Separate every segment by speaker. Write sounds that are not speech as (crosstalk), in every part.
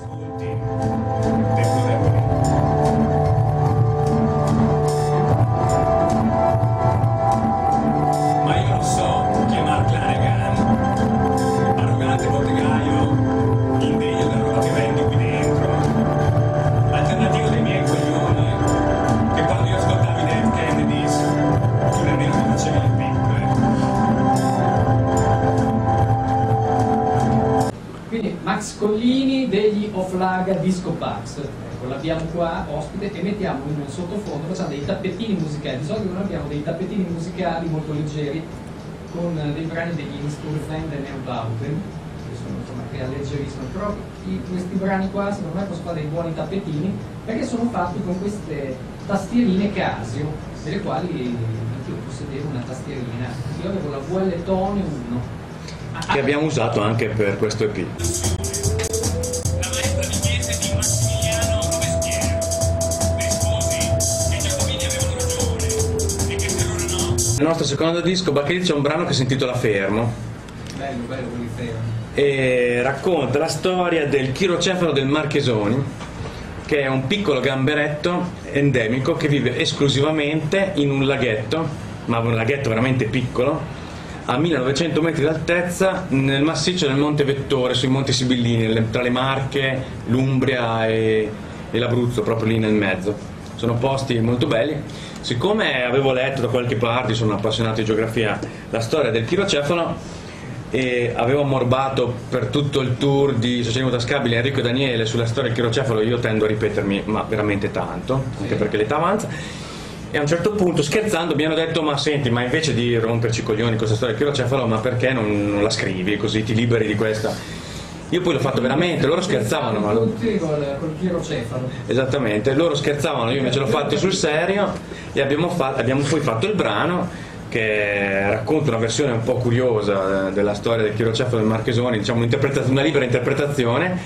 Speaker 1: ascolti dei più deboli.
Speaker 2: Collini degli Oflaga Disco Pax. Ecco, l'abbiamo qua ospite e mettiamo in sottofondo, facciamo dei tappettini musicali. Di solito non abbiamo dei tappettini musicali molto leggeri con dei brani degli Insturfend e Neubauten, che sono insomma che alleggeriscono, però i- questi brani qua secondo me possono fare dei buoni tappetini perché sono fatti con queste tastierine Casio, delle quali anch'io possedevo una tastierina. Io avevo la VL Tone 1.
Speaker 3: che abbiamo usato anche per questo EP. Nel nostro secondo disco, Bachelit, c'è un brano che si intitola Fermo
Speaker 2: Bello, bello fermi.
Speaker 3: e racconta la storia del chirocefalo del Marchesoni, che è un piccolo gamberetto endemico che vive esclusivamente in un laghetto, ma un laghetto veramente piccolo, a 1900 metri d'altezza nel massiccio del Monte Vettore, sui Monti Sibillini, tra le Marche, l'Umbria e, e l'Abruzzo, proprio lì nel mezzo. Sono posti molto belli. Siccome avevo letto da qualche parte, sono appassionato di geografia, la storia del chirocefalo, e avevo ammorbato per tutto il tour di Socialismo Tascabile Enrico e Daniele sulla storia del chirocefalo, io tendo a ripetermi, ma veramente tanto, anche perché l'età avanza. E a un certo punto, scherzando, mi hanno detto: Ma senti, ma invece di romperci i coglioni con questa storia del chirocefalo, ma perché non, non la scrivi così ti liberi di questa? Io poi l'ho fatto veramente, loro scherzavano, ma lo-
Speaker 2: Tutti col, col chirocefalo.
Speaker 3: Esattamente, loro scherzavano, io invece l'ho fatto sul serio e abbiamo, fa- abbiamo poi fatto il brano che racconta una versione un po' curiosa eh, della storia del chirocefalo del Marchesoni, diciamo una libera interpretazione,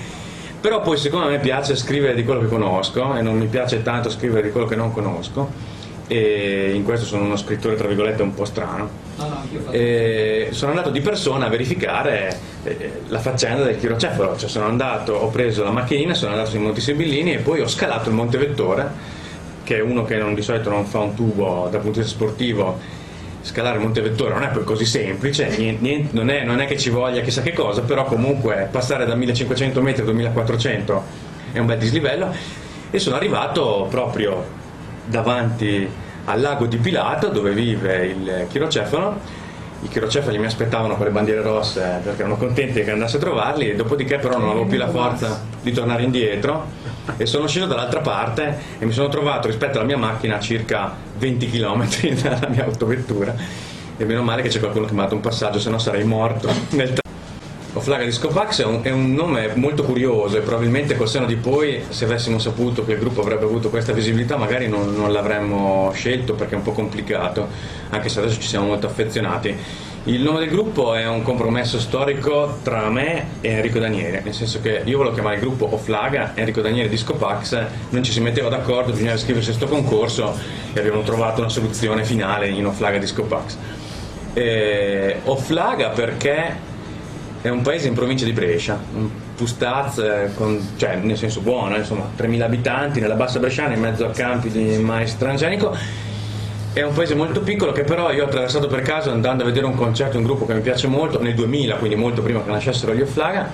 Speaker 3: però poi siccome a me piace scrivere di quello che conosco e non mi piace tanto scrivere di quello che non conosco e in questo sono uno scrittore tra virgolette un po' strano.
Speaker 2: No, no, fatto.
Speaker 3: E sono andato di persona a verificare eh, la faccenda del chirocefalo, cioè sono andato, ho preso la macchinina, sono andato sui Monti Sibillini e poi ho scalato il Monte Vettore, che è uno che non- di solito non fa un tubo dal punto di vista sportivo. Scalare il Monte Vettore non è poi così semplice, nien- nien- non, è, non è che ci voglia chissà che cosa, però comunque passare da 1500 metri a 2400 è un bel dislivello e sono arrivato proprio davanti al lago di Pilato dove vive il chirocefalo. I chirocefali mi aspettavano con le bandiere rosse perché erano contenti che andassi a trovarli, e dopodiché però non avevo più la forza di tornare indietro e sono sceso dall'altra parte e mi sono trovato rispetto alla mia macchina a circa 20 km (laughs) dalla mia autovettura e meno male che c'è qualcuno che mi ha dato un passaggio, se no sarei morto (laughs) nel tra- Oflaga Disco Pax è un, è un nome molto curioso e probabilmente col seno di poi, se avessimo saputo che il gruppo avrebbe avuto questa visibilità, magari non, non l'avremmo scelto perché è un po' complicato, anche se adesso ci siamo molto affezionati. Il nome del gruppo è un compromesso storico tra me e Enrico Daniele, nel senso che io volevo chiamare il gruppo Oflaga, Enrico Daniele Disco Pax, non ci si metteva d'accordo, bisognava iscriversi a questo concorso e abbiamo trovato una soluzione finale in Oflaga Disco Pax. Eh, Oflaga perché è un paese in provincia di Brescia, un Pustaz, eh, con- cioè nel senso buono, eh, insomma 3.000 abitanti nella bassa bresciana in mezzo a campi di mais transgenico. È un paese molto piccolo che però io ho attraversato per caso andando a vedere un concerto un gruppo che mi piace molto, nel 2000, quindi molto prima che nascessero gli Offlaga,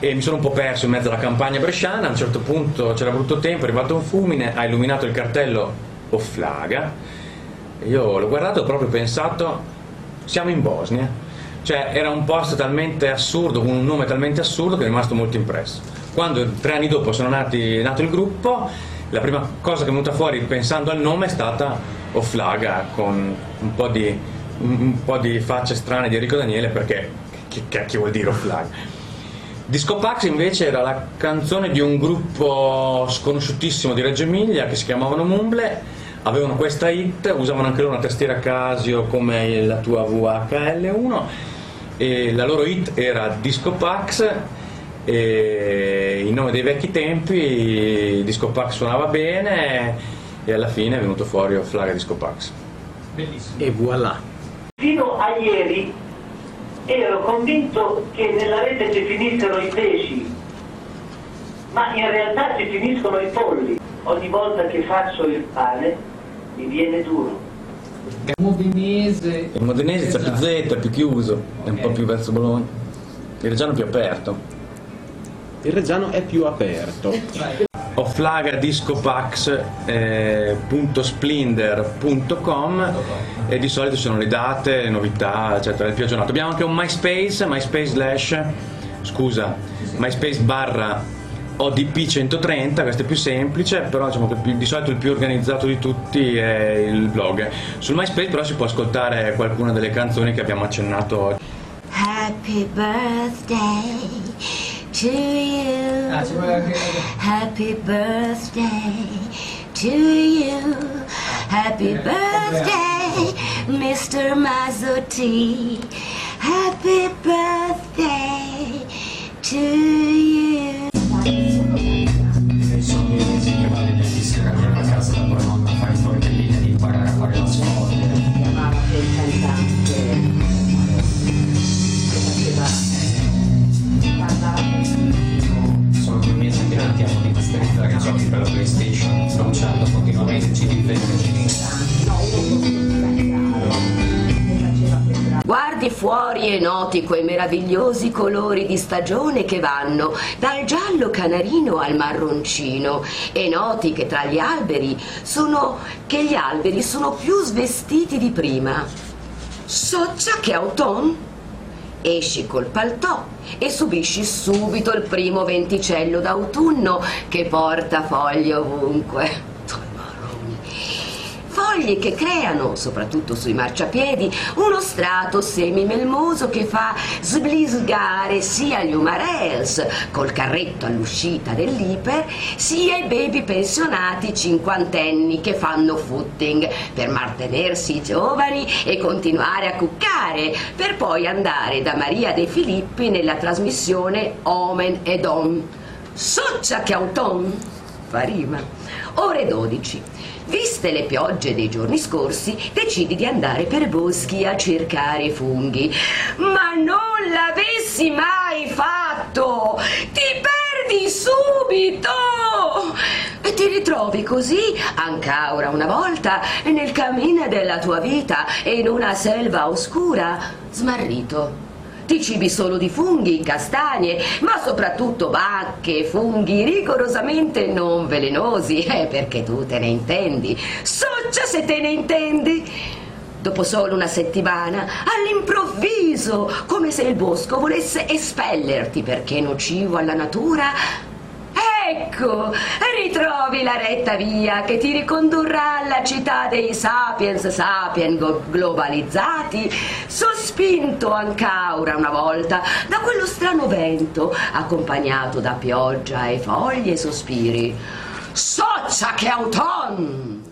Speaker 3: e mi sono un po' perso in mezzo alla campagna bresciana, a un certo punto c'era brutto tempo, è arrivato un fulmine, ha illuminato il cartello Offlaga, io l'ho guardato e ho proprio pensato, siamo in Bosnia. Cioè era un posto talmente assurdo, con un nome talmente assurdo che è rimasto molto impresso. Quando tre anni dopo sono nati, nato il gruppo, la prima cosa che è venuta fuori pensando al nome è stata Oflaga, con un po' di, un po' di facce strane di Enrico Daniele, perché che cacchio vuol dire Oflaga? Disco Pax invece era la canzone di un gruppo sconosciutissimo di Reggio Emilia che si chiamavano Mumble, avevano questa hit, usavano anche loro una tastiera Casio come la tua VHL1 e la loro hit era Disco Pax e in nome dei vecchi tempi Disco Pax suonava bene e alla fine è venuto fuori Flaga Disco Pax.
Speaker 2: Bellissimo.
Speaker 4: E voilà.
Speaker 5: Fino a ieri ero convinto che nella rete ci finissero i pesci ma in realtà ci finiscono i polli. Ogni volta che faccio il pane mi viene duro.
Speaker 2: Modenese.
Speaker 3: Il modenese c'è più. Z, è più chiuso, è un po' più verso Bologna. Il reggiano è più aperto.
Speaker 4: Il Reggiano è più aperto.
Speaker 2: Vai.
Speaker 3: oflagadiscopax.splinder.com e di solito ci sono le date, le novità, eccetera, il più aggiornato. Abbiamo anche un MySpace, MySpace slash, scusa, MySpace barra ODP 130, questo è più semplice, però diciamo che di solito il più organizzato di tutti è il blog. Sul MySpace però si può ascoltare qualcuna delle canzoni che abbiamo accennato oggi.
Speaker 6: Happy birthday to you.
Speaker 2: Ah, anche...
Speaker 6: Happy birthday to you. Happy
Speaker 2: Eh,
Speaker 6: birthday, Mr. Mazzotti. Happy birthday to you.
Speaker 7: Sono
Speaker 6: Guardi fuori e noti quei meravigliosi colori di stagione che vanno dal giallo canarino al marroncino e noti che tra gli alberi sono che gli alberi sono più svestiti di prima. Soccia che autunno Esci col paltò e subisci subito il primo venticello d'autunno che porta foglie ovunque. Foglie che creano, soprattutto sui marciapiedi, uno strato semimelmoso che fa sblisgare sia gli umarels col carretto all'uscita dell'iper, sia i baby pensionati cinquantenni che fanno footing per mantenersi giovani e continuare a cuccare, per poi andare da Maria De Filippi nella trasmissione Omen e Don. Soccia che auton! Fa rima. Ore 12. Viste le piogge dei giorni scorsi, decidi di andare per boschi a cercare funghi. Ma non l'avessi mai fatto! Ti perdi subito! E ti ritrovi così, ancora una volta, nel cammino della tua vita in una selva oscura, smarrito. Ti cibi solo di funghi, castagne, ma soprattutto bacche, funghi rigorosamente non velenosi, (laughs) eh, perché tu te ne intendi. Soccia se te ne intendi! Dopo solo una settimana, all'improvviso, come se il bosco volesse espellerti perché nocivo alla natura, Ecco, ritrovi la retta via che ti ricondurrà alla città dei sapiens sapien globalizzati, sospinto ancaura una volta da quello strano vento, accompagnato da pioggia e foglie e sospiri. Soccia che auton!